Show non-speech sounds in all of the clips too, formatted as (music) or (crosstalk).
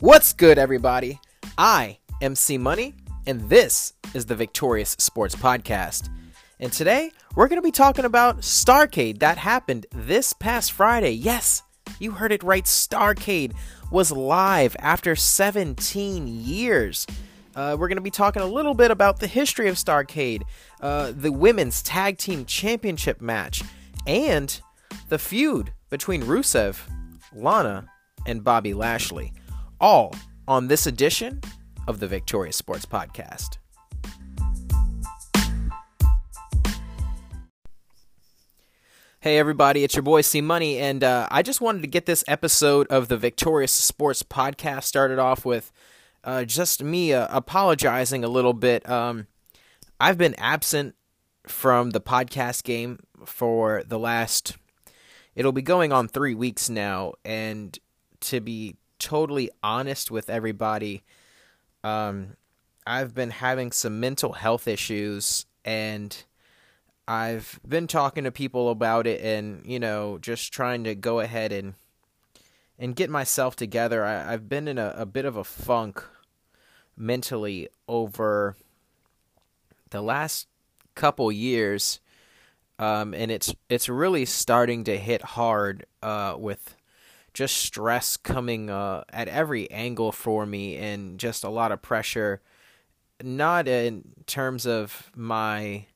What's good, everybody? I am C Money, and this is the Victorious Sports Podcast. And today, we're going to be talking about Starcade that happened this past Friday. Yes, you heard it right. Starcade was live after 17 years. Uh, we're going to be talking a little bit about the history of Starcade, uh, the women's tag team championship match, and the feud between Rusev, Lana, and Bobby Lashley. All on this edition of the Victorious Sports Podcast. Hey everybody, it's your boy C Money, and uh, I just wanted to get this episode of the Victorious Sports Podcast started off with uh, just me uh, apologizing a little bit. Um, I've been absent from the podcast game for the last. It'll be going on three weeks now, and to be totally honest with everybody, um, I've been having some mental health issues, and I've been talking to people about it, and you know, just trying to go ahead and and get myself together. I, have been in a, a bit of a funk mentally over the last couple years, um, and it's it's really starting to hit hard uh, with just stress coming uh, at every angle for me, and just a lot of pressure. Not in terms of my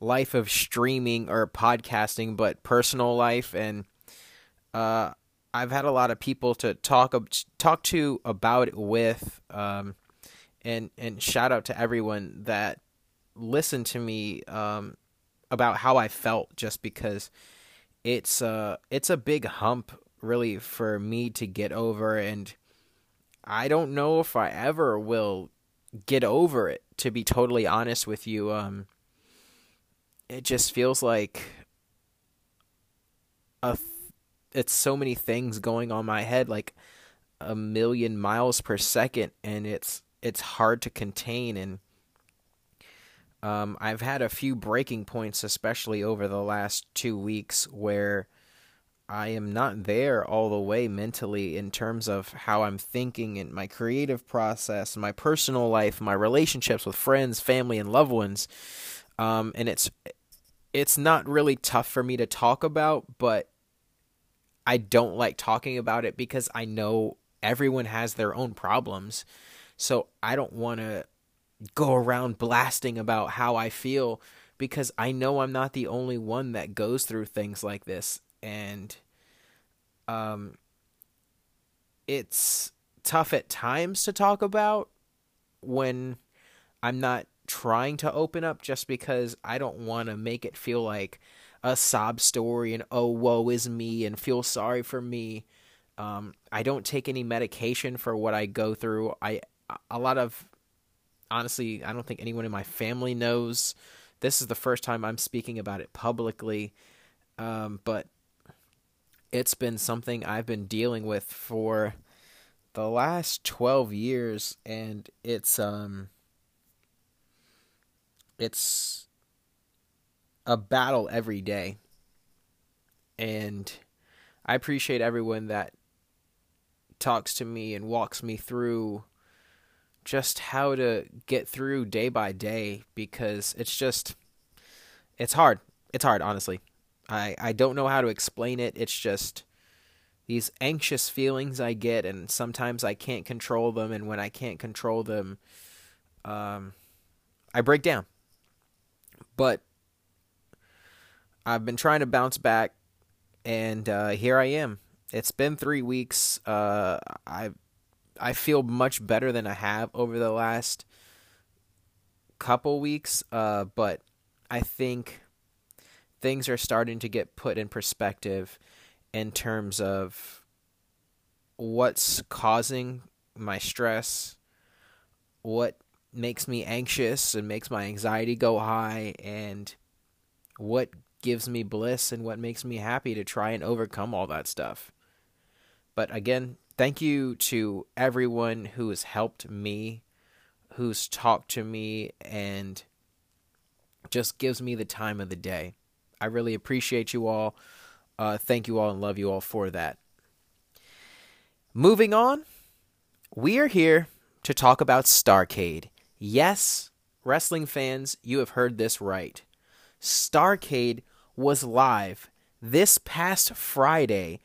life of streaming or podcasting, but personal life. And uh, I've had a lot of people to talk talk to about it with, um, and and shout out to everyone that listened to me um, about how I felt, just because it's uh it's a big hump really for me to get over, and I don't know if I ever will get over it. To be totally honest with you, um, it just feels like a th- it's so many things going on my head like a million miles per second and it's it's hard to contain and um, I've had a few breaking points especially over the last 2 weeks where I am not there all the way mentally in terms of how I'm thinking and my creative process, my personal life, my relationships with friends, family and loved ones. Um, and it's it's not really tough for me to talk about, but I don't like talking about it because I know everyone has their own problems. So I don't want to go around blasting about how I feel because I know I'm not the only one that goes through things like this and um it's tough at times to talk about when I'm not trying to open up just because I don't want to make it feel like a sob story and oh woe is me and feel sorry for me. Um, I don't take any medication for what I go through. I a lot of honestly, I don't think anyone in my family knows. This is the first time I'm speaking about it publicly, um, but it's been something I've been dealing with for the last 12 years and it's um it's a battle every day. And I appreciate everyone that talks to me and walks me through just how to get through day by day because it's just it's hard. It's hard, honestly. I I don't know how to explain it. It's just these anxious feelings I get and sometimes I can't control them and when I can't control them um I break down. But I've been trying to bounce back, and uh, here I am. It's been three weeks. Uh, I I feel much better than I have over the last couple weeks, uh, but I think things are starting to get put in perspective in terms of what's causing my stress, what makes me anxious and makes my anxiety go high and what gives me bliss and what makes me happy to try and overcome all that stuff. But again, thank you to everyone who has helped me, who's talked to me, and just gives me the time of the day. I really appreciate you all. Uh, thank you all and love you all for that. Moving on, we are here to talk about Starcade. Yes, wrestling fans, you have heard this right. Starcade was live this past Friday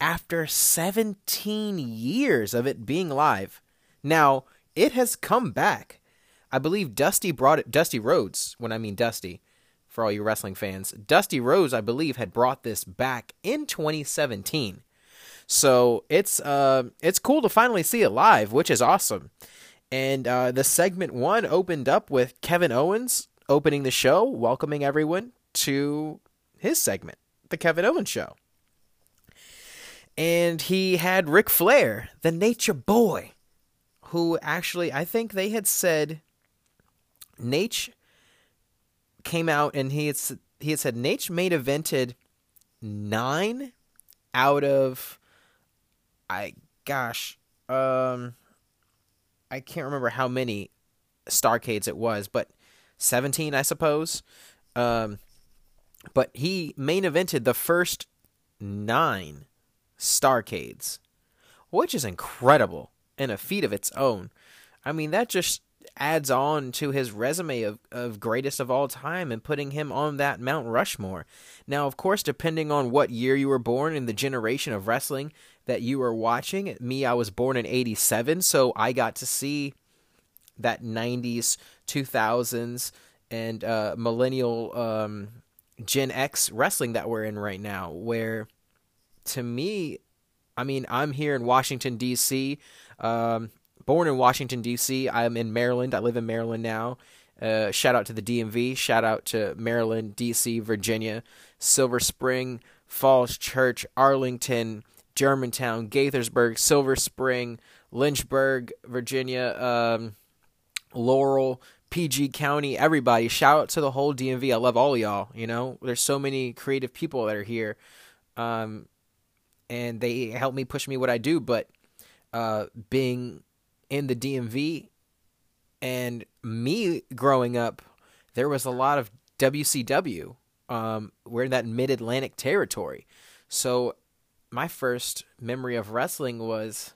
after 17 years of it being live. Now, it has come back. I believe Dusty brought it, Dusty Rhodes, when I mean Dusty, for all you wrestling fans, Dusty Rhodes, I believe, had brought this back in 2017. So it's uh, it's cool to finally see it live, which is awesome. And uh, the segment one opened up with Kevin Owens opening the show, welcoming everyone to his segment, the Kevin Owens Show. And he had Ric Flair, the Nature Boy, who actually I think they had said Naitch came out and he had he had said Naitch main evented nine out of I gosh um I can't remember how many Starcades it was, but 17 I suppose. Um but he main evented the first 9 Starcades, which is incredible and a feat of its own. I mean, that just adds on to his resume of, of greatest of all time and putting him on that Mount Rushmore. Now, of course, depending on what year you were born in the generation of wrestling that you were watching, me, I was born in 87, so I got to see that 90s, 2000s, and uh, millennial um, Gen X wrestling that we're in right now, where to me, I mean, I'm here in Washington, D.C. Um, born in Washington, D.C. I'm in Maryland. I live in Maryland now. Uh, shout out to the DMV. Shout out to Maryland, D.C., Virginia, Silver Spring, Falls Church, Arlington, Germantown, Gaithersburg, Silver Spring, Lynchburg, Virginia, um, Laurel, PG County, everybody. Shout out to the whole DMV. I love all y'all. You know, there's so many creative people that are here. Um, and they help me push me what I do. But uh, being in the DMV and me growing up, there was a lot of WCW. Um, we're in that mid Atlantic territory. So my first memory of wrestling was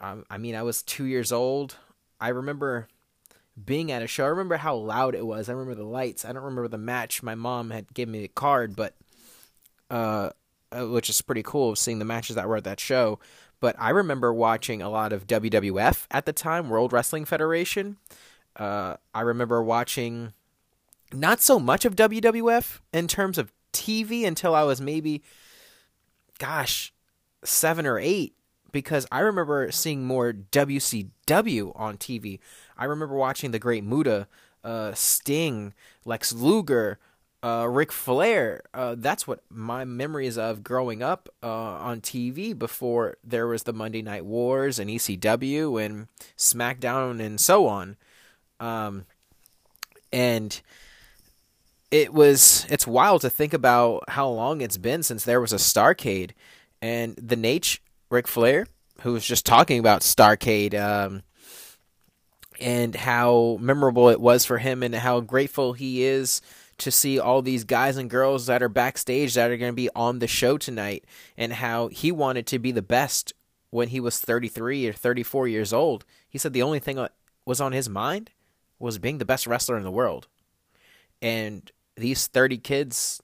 um, I mean, I was two years old. I remember being at a show. I remember how loud it was. I remember the lights. I don't remember the match. My mom had given me a card, but uh, uh which is pretty cool seeing the matches that were at that show. But I remember watching a lot of WWF at the time, World Wrestling Federation. Uh, I remember watching not so much of WWF in terms of TV until I was maybe, gosh, seven or eight, because I remember seeing more WCW on TV. I remember watching The Great Muta, uh, Sting, Lex Luger, uh, Ric Flair. Uh, that's what my memories of growing up uh, on TV before there was the Monday Night Wars and ECW and SmackDown and so on. Um, and it was it's wild to think about how long it's been since there was a Starcade, and the Naitch Ric Flair who was just talking about Starcade. Um, and how memorable it was for him, and how grateful he is to see all these guys and girls that are backstage that are going to be on the show tonight and how he wanted to be the best when he was 33 or 34 years old. He said the only thing that was on his mind was being the best wrestler in the world. And these 30 kids,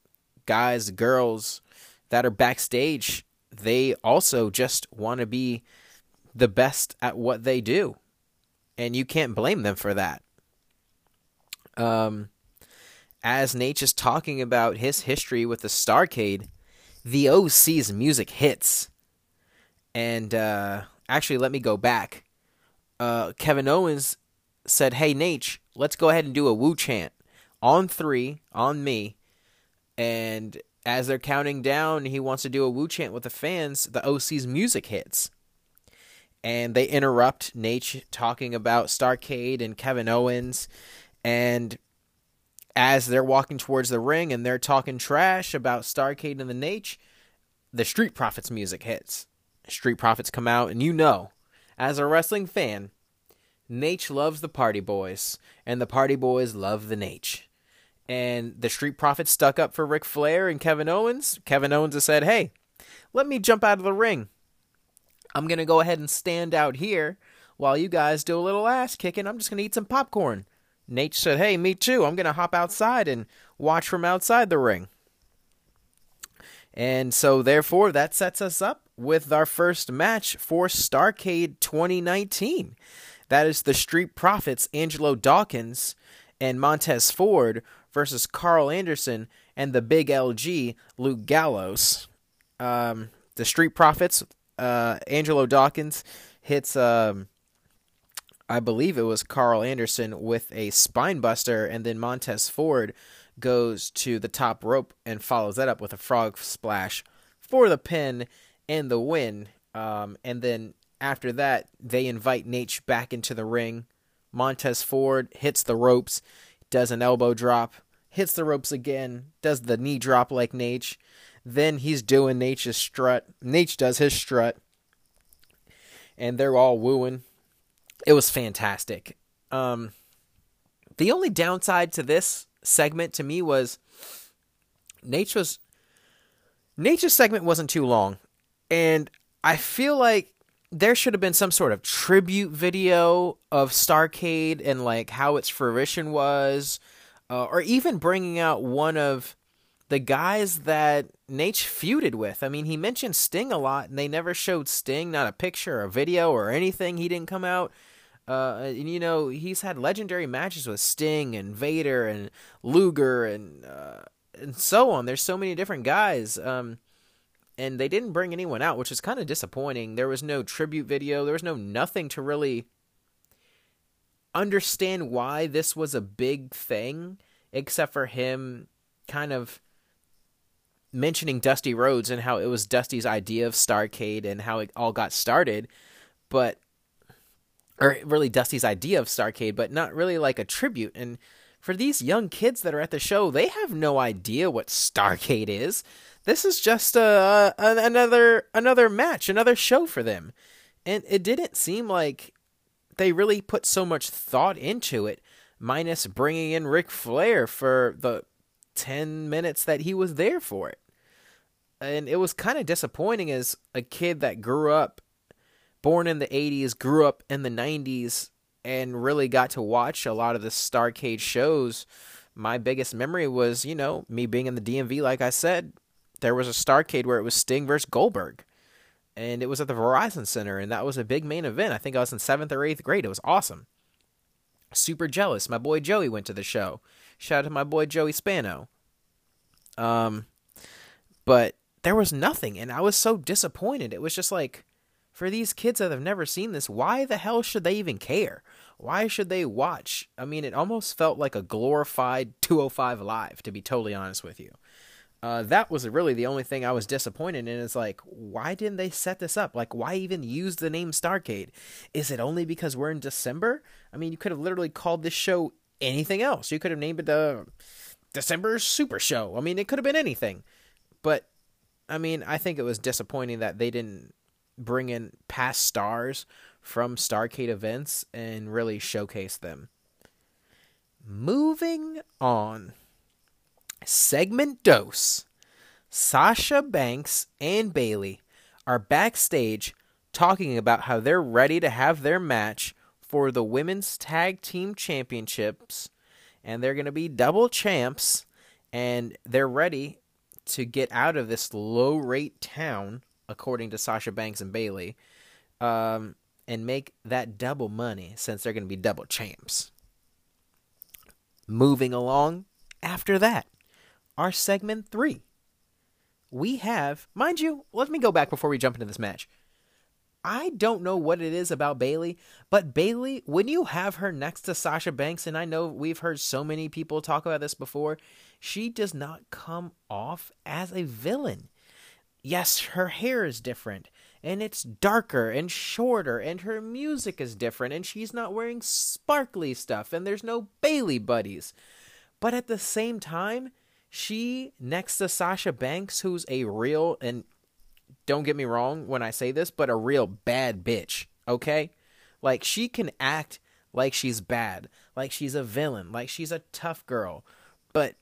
guys, girls that are backstage, they also just want to be the best at what they do. And you can't blame them for that. Um, as Naitch is talking about his history with the Starcade, the OC's music hits. And uh, actually, let me go back. Uh, Kevin Owens said, Hey, Naitch, let's go ahead and do a woo chant on three, on me. And as they're counting down, he wants to do a woo chant with the fans. The OC's music hits. And they interrupt Naitch talking about Starcade and Kevin Owens. And as they're walking towards the ring and they're talking trash about Starcade and the Naitch, the Street Profits music hits. Street Profits come out, and you know, as a wrestling fan, Naitch loves the Party Boys, and the Party Boys love the Naitch. And the Street Profits stuck up for Ric Flair and Kevin Owens. Kevin Owens has said, hey, let me jump out of the ring. I'm going to go ahead and stand out here while you guys do a little ass kicking, I'm just going to eat some popcorn. Naitch said, Hey, me too. I'm going to hop outside and watch from outside the ring. And so, therefore, that sets us up with our first match for Starcade 2019. That is the Street Profits, Angelo Dawkins and Montez Ford versus Karl Anderson and the Big LG, Luke Gallows. Um, the Street Profits, uh, Angelo Dawkins hits, um, I believe it was Karl Anderson with a spinebuster, and then Montez Ford goes to the top rope and follows that up with a frog splash for the pin and the win. Um, and then after that, they invite Naitch back into the ring. Montez Ford hits the ropes, does an elbow drop, hits the ropes again, does the knee drop like Naitch. Then he's doing Naitch's strut. Naitch does his strut. And they're all wooing. It was fantastic. Um, the only downside to this segment to me was Nature's Nature's segment wasn't too long, and I feel like there should have been some sort of tribute video of Starcade and like how its fruition was, uh, or even bringing out one of the guys that Naitch feuded with. I mean, he mentioned Sting a lot, and they never showed Sting, not a picture, or a video, or anything. He didn't come out. Uh, and, you know, he's had legendary matches with Sting and Vader and Luger and uh, and so on. There's so many different guys. Um, and they didn't bring anyone out, which is kind of disappointing. There was no tribute video. There was no nothing to really understand why this was a big thing, except for him kind of mentioning Dusty Rhodes and how it was Dusty's idea of Starcade and how it all got started. But or really Dusty's idea of Starcade, but not really like a tribute. And for these young kids that are at the show, they have no idea what Starcade is. This is just uh, uh, a, a another another match, another show for them, and it didn't seem like they really put so much thought into it. Minus bringing in Ric Flair for the ten minutes that he was there for it, and it was kind of disappointing as a kid that grew up born in the 80s, grew up in the 90s, and really got to watch a lot of the Starcade shows, my biggest memory was, you know, me being in the DMV, like I said, there was a Starcade where it was Sting versus Goldberg. And it was at the Verizon Center, and that was a big main event. I think I was in seventh or eighth grade. It was awesome. Super jealous. My boy Joey went to the show. Shout out to my boy Joey Spano. Um, but there was nothing, and I was so disappointed. It was just like, for these kids that have never seen this, why the hell should they even care? Why should they watch? I mean, it almost felt like a glorified 205 Live, to be totally honest with you. Uh, that was really the only thing I was disappointed in. Is like, why didn't they set this up? Like, why even use the name Starcade? Is it only because we're in December? I mean, you could have literally called this show anything else. You could have named it the December Super Show. I mean, it could have been anything. But I mean, I think it was disappointing that they didn't bring in past stars from Starcade events and really showcase them. Moving on. Segment dose. Sasha Banks and Bayley are backstage talking about how they're ready to have their match for the women's tag team championships and they're going to be double champs and they're ready to get out of this low rate town according to Sasha Banks and Bayley, um, and make that double money since they're going to be double champs. Moving along after that, our segment three. We have, mind you, let me go back before we jump into this match. I don't know what it is about Bayley, but Bayley, when you have her next to Sasha Banks, and I know we've heard so many people talk about this before, she does not come off as a villain yes, her hair is different and it's darker and shorter and her music is different and she's not wearing sparkly stuff and there's no Bayley buddies. But at the same time, she next to Sasha Banks who's a real and don't get me wrong when I say this, but a real bad bitch, okay? Like she can act like she's bad, like she's a villain, like she's a tough girl. But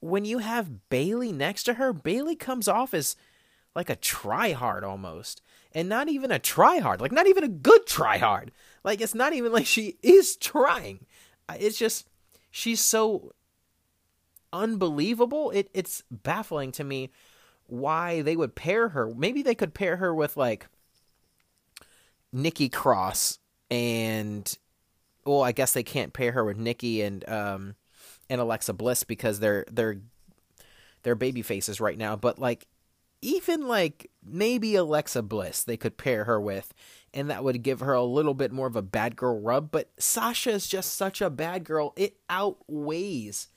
when you have Bayley next to her, Bayley comes off as like a try hard almost. And not even a try hard, like not even a good try hard. Like it's not even like she is trying. It's just she's so unbelievable. It it's baffling to me why they would pair her. Maybe they could pair her with like Nikki Cross and well, I guess they can't pair her with Nikki and um and Alexa Bliss because they're they're they're baby faces right now, but like even like maybe Alexa Bliss they could pair her with and that would give her a little bit more of a bad girl rub, but Sasha is just such a bad girl. It outweighs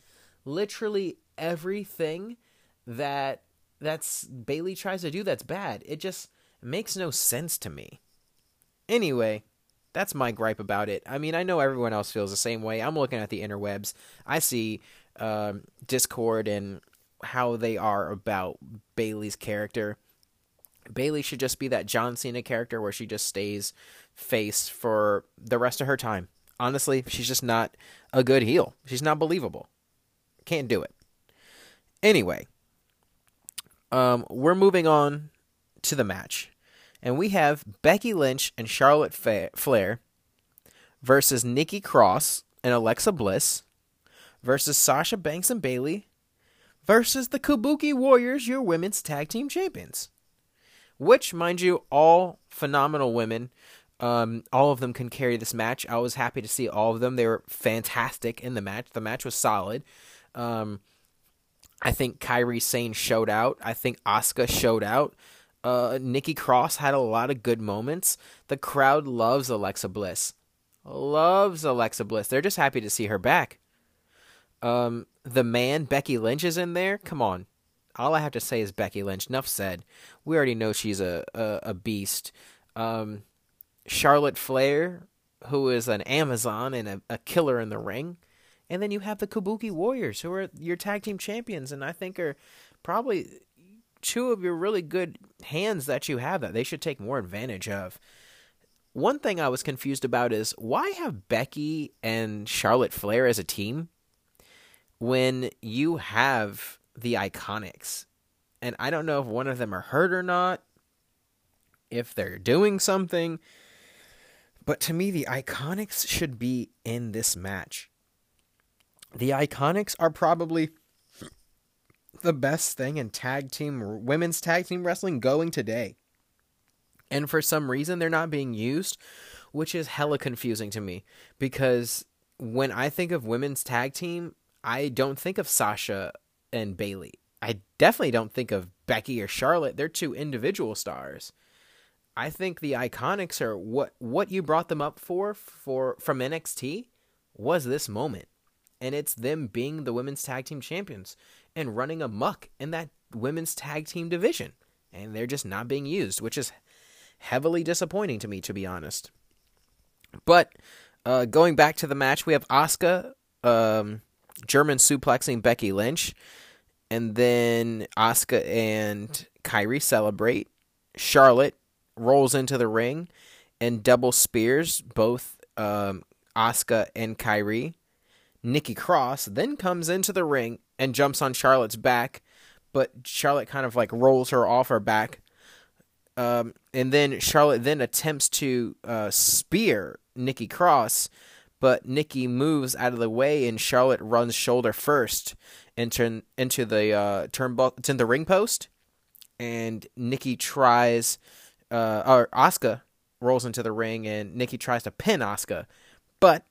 literally everything that that's Bayley tries to do that's bad. It just makes no sense to me. Anyway, that's my gripe about it. I mean, I know everyone else feels the same way. I'm looking at the interwebs. I see um, Discord and how they are about Bayley's character. Bayley should just be that John Cena character where she just stays face for the rest of her time. Honestly, she's just not a good heel. She's not believable. Can't do it. Anyway, um, we're moving on to the match. And we have Becky Lynch and Charlotte Flair versus Nikki Cross and Alexa Bliss versus Sasha Banks and Bayley versus the Kabuki Warriors, your women's tag team champions. Which, mind you, all phenomenal women. Um, all of them can carry this match. I was happy to see all of them. They were fantastic in the match. The match was solid. Um, I think Kairi Sane showed out. I think Asuka showed out. Uh, Nikki Cross had a lot of good moments. The crowd loves Alexa Bliss. Loves Alexa Bliss. They're just happy to see her back. Um, the man, Becky Lynch, is in there. Come on. All I have to say is Becky Lynch. Enough said. We already know she's a, a, a beast. Um, Charlotte Flair, who is an Amazon and a, a killer in the ring. And then you have the Kabuki Warriors, who are your tag team champions, and I think are probably two of your really good hands that you have that they should take more advantage of. One thing I was confused about is why have Becky and Charlotte Flair as a team when you have the Iconics? And I don't know if one of them are hurt or not, if they're doing something. But to me, the Iconics should be in this match. The Iconics are probably the best thing in tag team women's tag team wrestling going today. And for some reason they're not being used, which is hella confusing to me because when I think of women's tag team, I don't think of Sasha and Bayley. I definitely don't think of Becky or Charlotte. They're two individual stars. I think the Iconics are what what you brought them up for for from NXT was this moment and it's them being the women's tag team champions and running amuck in that women's tag team division. And they're just not being used, which is heavily disappointing to me, to be honest. But uh, going back to the match, we have Asuka um, German suplexing Becky Lynch, and then Asuka and Kairi celebrate. Charlotte rolls into the ring and double spears both um, Asuka and Kairi. Nikki Cross then comes into the ring and jumps on Charlotte's back, but Charlotte kind of like rolls her off her back. Um, and then Charlotte then attempts to uh, spear Nikki Cross, but Nikki moves out of the way and Charlotte runs shoulder first into into the uh, turnbuckle, it's in the ring post, and Nikki tries, uh, or Asuka rolls into the ring and Nikki tries to pin Asuka, but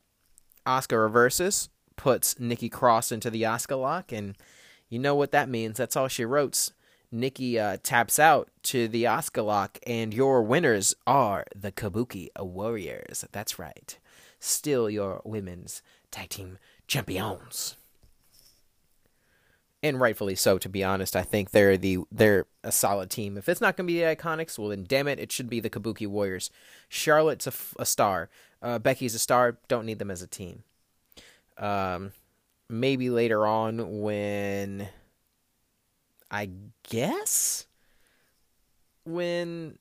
Asuka reverses, puts Nikki Cross into the Asuka lock, and you know what that means. That's all she wrote. Nikki uh, taps out to the Asuka lock, and your winners are the Kabuki Warriors. That's right. Still your women's tag team champions. And rightfully so, to be honest. I think they're the they're a solid team. If it's not going to be the Iconics, well then damn it, it should be the Kabuki Warriors. Charlotte's a, a star. Uh, Becky's a star. Don't need them as a team. Um, maybe later on when I guess when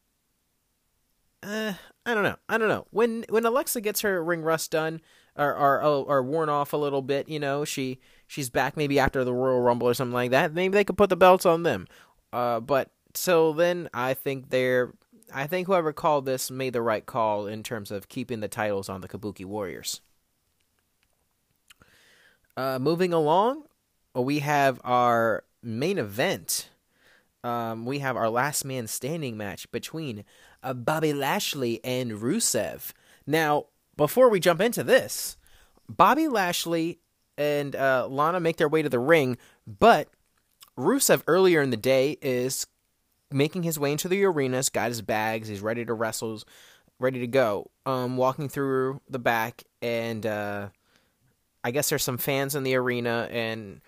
uh, I don't know. I don't know. When when Alexa gets her ring rust done or, or or worn off a little bit, you know, she she's back maybe after the Royal Rumble or something like that. Maybe they could put the belts on them. Uh, but till then, I think they're. I think whoever called this made the right call in terms of keeping the titles on the Kabuki Warriors. Uh, moving along, we have our main event. Um, we have our last man standing match between uh, Bobby Lashley and Rusev. Now, before we jump into this, Bobby Lashley and uh, Lana make their way to the ring, but Rusev earlier in the day is making his way into the arena. He's got his bags. He's ready to wrestle, ready to go. Um, walking through the back, and uh, I guess there's some fans in the arena, and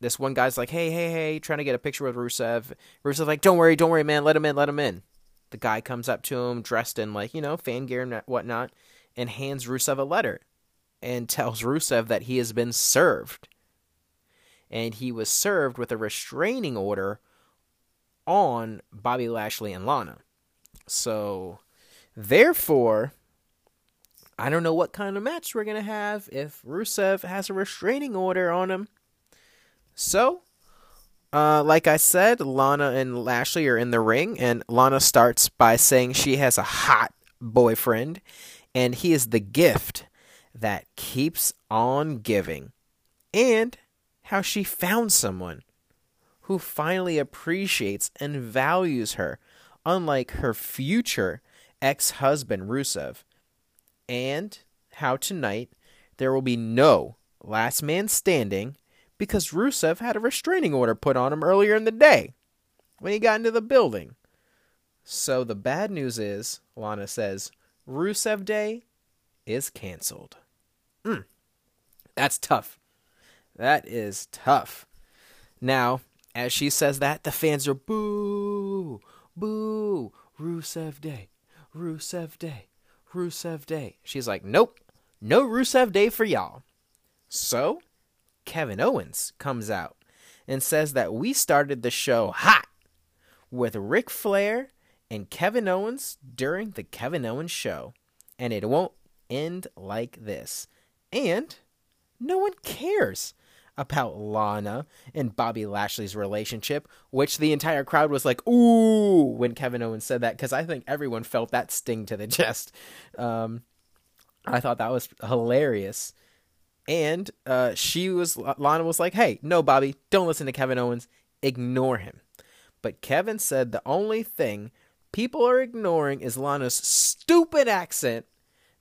this one guy's like, "Hey, hey, hey!" trying to get a picture with Rusev. Rusev's like, "Don't worry, don't worry, man. Let him in, let him in." The guy comes up to him, dressed in like you know fan gear and whatnot, and hands Rusev a letter, and tells Rusev that he has been served, and he was served with a restraining order on Bobby Lashley and Lana. So, therefore, I don't know what kind of match we're gonna have if Rusev has a restraining order on him. So, uh, like I said, Lana and Lashley are in the ring, and Lana starts by saying she has a hot boyfriend, and he is the gift that keeps on giving, and how she found someone who finally appreciates and values her, unlike her future ex husband, Rusev, and how tonight there will be no last man standing because Rusev had a restraining order put on him earlier in the day when he got into the building. So the bad news is, Lana says, Rusev Day is canceled. Mm, that's tough. That is tough. Now, as she says that, the fans are boo, boo, Rusev Day, Rusev Day, Rusev Day. She's like, nope, no Rusev Day for y'all. So, Kevin Owens comes out and says that we started the show hot with Ric Flair and Kevin Owens during the Kevin Owens show. And it won't end like this. And no one cares about Lana and Bobby Lashley's relationship, which the entire crowd was like, ooh, when Kevin Owens said that, because I think everyone felt that sting to the (laughs) chest. Um, I thought that was hilarious. And uh, she was, Lana was like, hey, no, Bobby, don't listen to Kevin Owens, ignore him. But Kevin said the only thing people are ignoring is Lana's stupid accent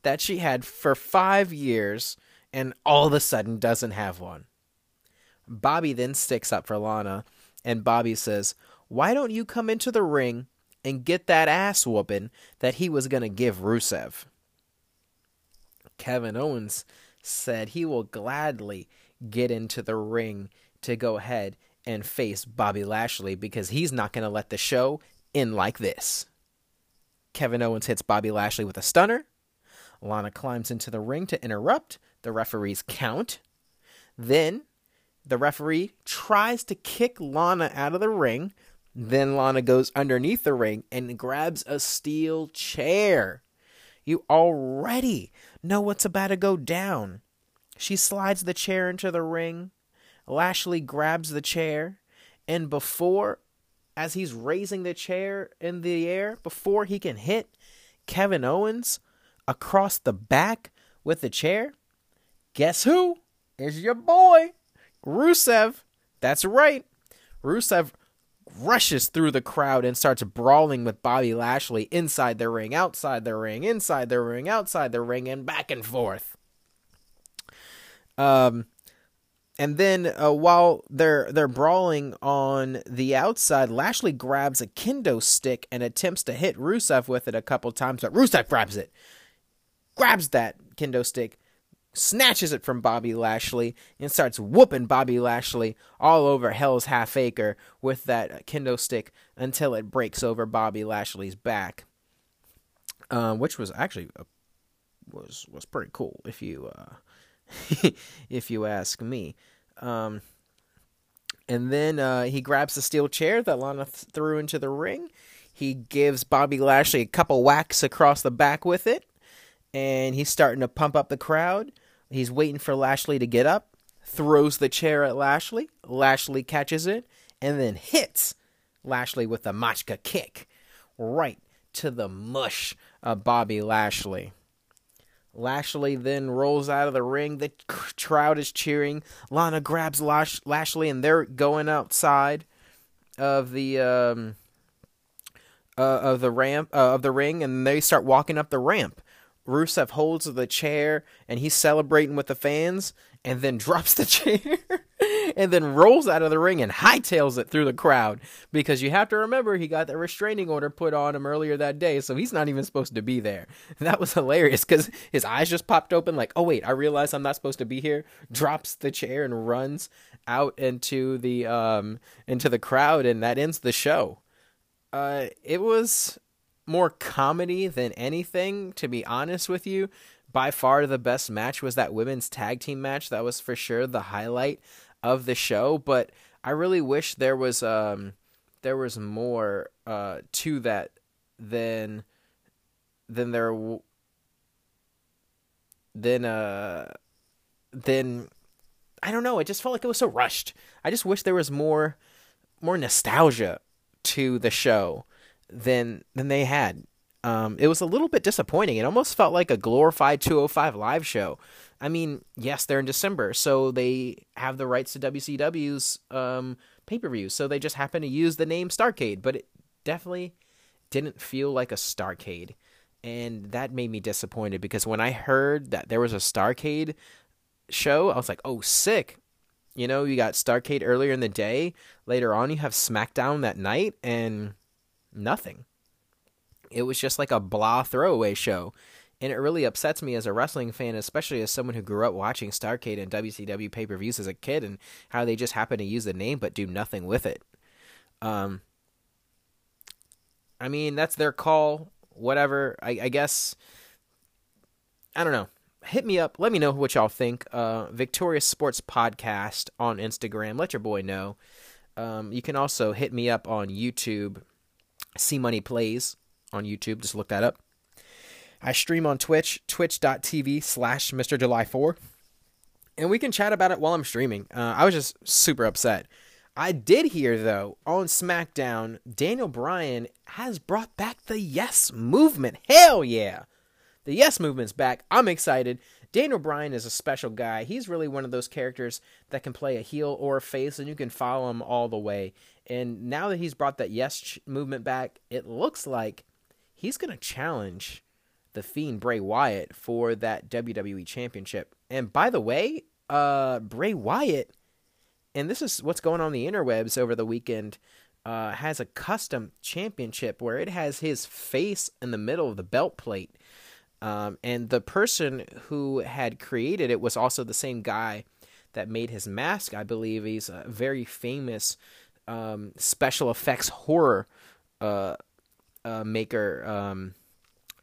that she had for five years and all of a sudden doesn't have one. Bobby then sticks up for Lana, and Bobby says, Why don't you come into the ring and get that ass whooping that he was to give Rusev? Kevin Owens said he will gladly get into the ring to go ahead and face Bobby Lashley because he's not going to let the show end like this. Kevin Owens hits Bobby Lashley with a stunner. Lana climbs into the ring to interrupt the referee's count. Then the referee tries to kick Lana out of the ring. Then Lana goes underneath the ring and grabs a steel chair. You already know what's about to go down. She slides the chair into the ring. Lashley grabs the chair. And before, as he's raising the chair in the air, before he can hit Kevin Owens across the back with the chair, guess who? Is your boy, Rusev, that's right. Rusev rushes through the crowd and starts brawling with Bobby Lashley inside the ring, outside the ring, inside the ring, outside the ring, and back and forth. Um, and then uh, while they're they're brawling on the outside, Lashley grabs a kendo stick and attempts to hit Rusev with it a couple times, but Rusev grabs it, grabs that kendo stick, snatches it from Bobby Lashley and starts whooping Bobby Lashley all over Hell's Half Acre with that kendo stick until it breaks over Bobby Lashley's back, um, which was actually uh, was was pretty cool if you uh, (laughs) if you ask me. Um, and then uh, he grabs the steel chair that Lana th- threw into the ring. He gives Bobby Lashley a couple whacks across the back with it and he's starting to pump up the crowd. He's waiting for Lashley to get up, throws the chair at Lashley. Lashley catches it and then hits Lashley with a Machka kick right to the mush of Bobby Lashley. Lashley then rolls out of the ring. The crowd is cheering. Lana grabs Lash- Lashley, and they're going outside of the um, uh, of the ramp uh, of the ring, and they start walking up the ramp. Rusev holds the chair, and he's celebrating with the fans, and then (laughs) drops the chair and then rolls out of the ring and hightails it through the crowd because you have to remember he got the restraining order put on him earlier that day, so he's not even supposed to be there. (laughs) That was hilarious because his eyes just popped open, like, oh wait, I realize I'm not supposed to be here. Drops the chair and runs out into the um into the crowd, and that ends the show. Uh, it was more comedy than anything, to be honest with you by far the best match was that women's tag team match. That was for sure the highlight of the show. But I really wish there was um there was more uh to that than than there than uh than I don't know. It just felt like it was so rushed. I just wish there was more more nostalgia to the show than than they had um, it was a little bit disappointing. It almost felt like a glorified 205 live show. I mean, yes, they're in December, so they have the rights to WCW's um, pay per view, so they just happen to use the name Starcade, but it definitely didn't feel like a Starcade. And that made me disappointed because when I heard that there was a Starcade show, I was like, oh, sick. You know, you got Starcade earlier in the day. Later on, you have SmackDown that night, and nothing it was just like a blah throwaway show. And it really upsets me as a wrestling fan, especially as someone who grew up watching Starcade and WCW pay per views as a kid, and how they just happen to use the name but do nothing with it. Um, I mean, that's their call. Whatever. I, I guess. I don't know. Hit me up. Let me know what y'all think. Uh, Victorious Sports Podcast on Instagram. Let your boy know. Um, you can also hit me up on YouTube. C Money Plays on YouTube. Just look that up. I stream on Twitch, twitch.tv slash Mr. July 4. And we can chat about it while I'm streaming. Uh, I was just super upset. I did hear, though, on SmackDown, Daniel Bryan has brought back the Yes Movement. Hell yeah! The Yes Movement's back. I'm excited. Daniel Bryan is a special guy. He's really one of those characters that can play a heel or a face, and you can follow him all the way. And now that he's brought that Yes movement back, it looks like he's going to challenge the Fiend Bray Wyatt for that WWE Championship. And by the way, uh, Bray Wyatt, and this is what's going on the interwebs over the weekend, uh, has a custom championship where it has his face in the middle of the belt plate. Um, and the person who had created it was also the same guy that made his mask, I believe. He's a very famous um, special effects horror uh, uh, maker, um,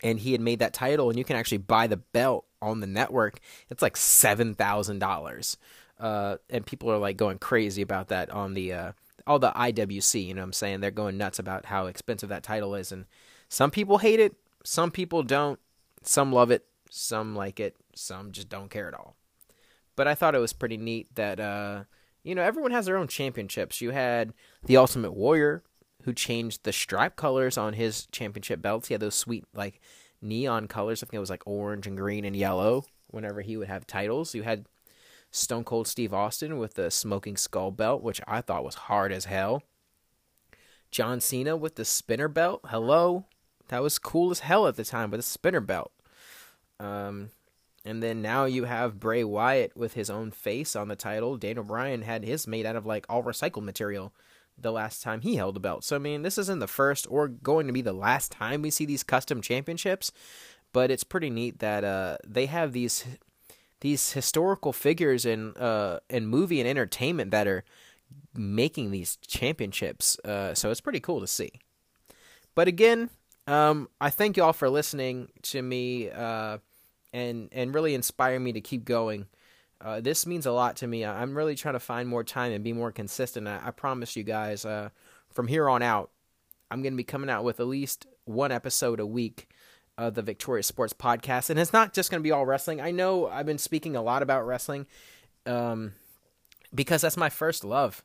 and he had made that title, and you can actually buy the belt on the network. It's like seven thousand uh, dollars, and people are like going crazy about that on the uh, all the IWC. You know, what I'm saying they're going nuts about how expensive that title is, and some people hate it, some people don't, some love it, some like it, some just don't care at all. But I thought it was pretty neat that uh, you know everyone has their own championships. You had the Ultimate Warrior who changed the stripe colors on his championship belts. He had those sweet like neon colors. I think it was like orange and green and yellow. Whenever he would have titles, you had Stone Cold Steve Austin with the smoking skull belt, which I thought was hard as hell. John Cena with the spinner belt. Hello, that was cool as hell at the time with a spinner belt. Um, and then now you have Bray Wyatt with his own face on the title. Daniel Bryan had his made out of like all recycled material the last time he held a belt. So I mean, this isn't the first or going to be the last time we see these custom championships, but it's pretty neat that uh, they have these these historical figures in uh, in movie and entertainment that are making these championships. Uh, so it's pretty cool to see. But again, um, I thank y'all for listening to me uh, and and really inspire me to keep going. Uh, this means a lot to me. I'm really trying to find more time and be more consistent. I, I promise you guys, uh, from here on out, I'm going to be coming out with at least one episode a week of the Victorious Sports Podcast. And it's not just going to be all wrestling. I know I've been speaking a lot about wrestling um, because that's my first love.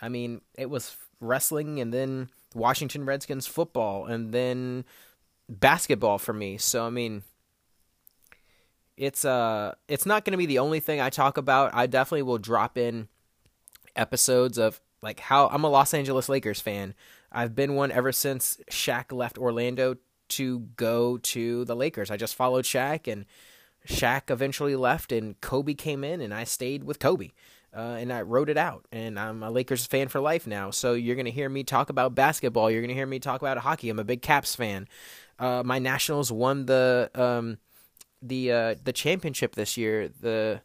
I mean, it was wrestling and then Washington Redskins football and then basketball for me. So I mean it's uh it's not going to be the only thing I talk about. I definitely will drop in episodes of like how I'm a Los Angeles Lakers fan. I've been one ever since Shaq left Orlando to go to the Lakers. I just followed Shaq and Shaq eventually left and Kobe came in and I stayed with Kobe. Uh, and I wrote it out, and I'm a Lakers fan for life now. So you're gonna hear me talk about basketball. You're gonna hear me talk about hockey. I'm a big Caps fan. Uh, my Nationals won the um, the uh, the championship this year. The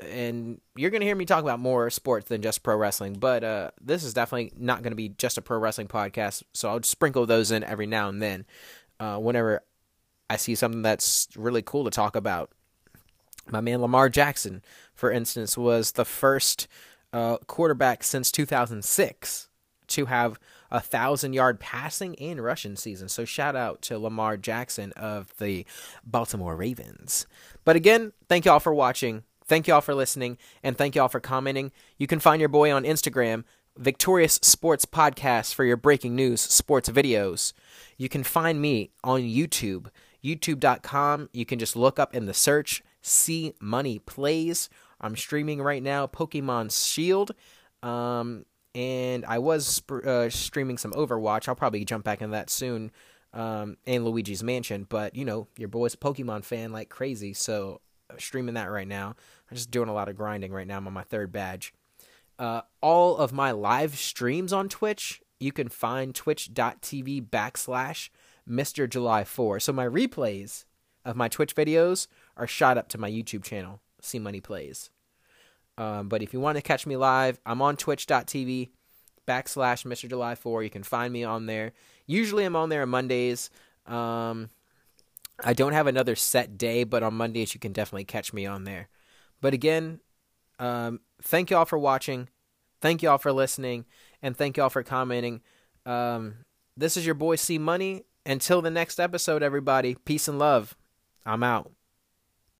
and you're going to hear me talk about more sports than just pro wrestling, but uh, this is definitely not going to be just a pro wrestling podcast. So I'll sprinkle those in every now and then, uh, whenever I see something that's really cool to talk about. My man Lamar Jackson, for instance, was the first uh, quarterback since 2006 to have a thousand yard passing and rushing season. So shout out to Lamar Jackson of the Baltimore Ravens. But again, thank y'all for watching. Thank y'all for listening and thank y'all for commenting. You can find your boy on Instagram, Victorious Sports Podcast for your breaking news sports videos. You can find me on YouTube, youtube.com. You can just look up in the search, C Money plays. I'm streaming right now Pokemon Shield. Um, and I was uh, streaming some Overwatch. I'll probably jump back into that soon. Um, and Luigi's Mansion, but you know, your boy's a Pokemon fan like crazy, so streaming that right now. I'm just doing a lot of grinding right now. I'm on my third badge. Uh, all of my live streams on Twitch, you can find twitch.tv backslash Mr. July 4. So my replays of my Twitch videos are shot up to my YouTube channel, C Money Plays. Um, but if you want to catch me live, I'm on twitch.tv backslash Mr. July 4. You can find me on there. Usually I'm on there on Mondays. Um, I don't have another set day, but on Mondays you can definitely catch me on there. But again, um, thank y'all for watching. Thank y'all for listening. And thank y'all for commenting. Um, this is your boy C Money. Until the next episode, everybody, peace and love. I'm out.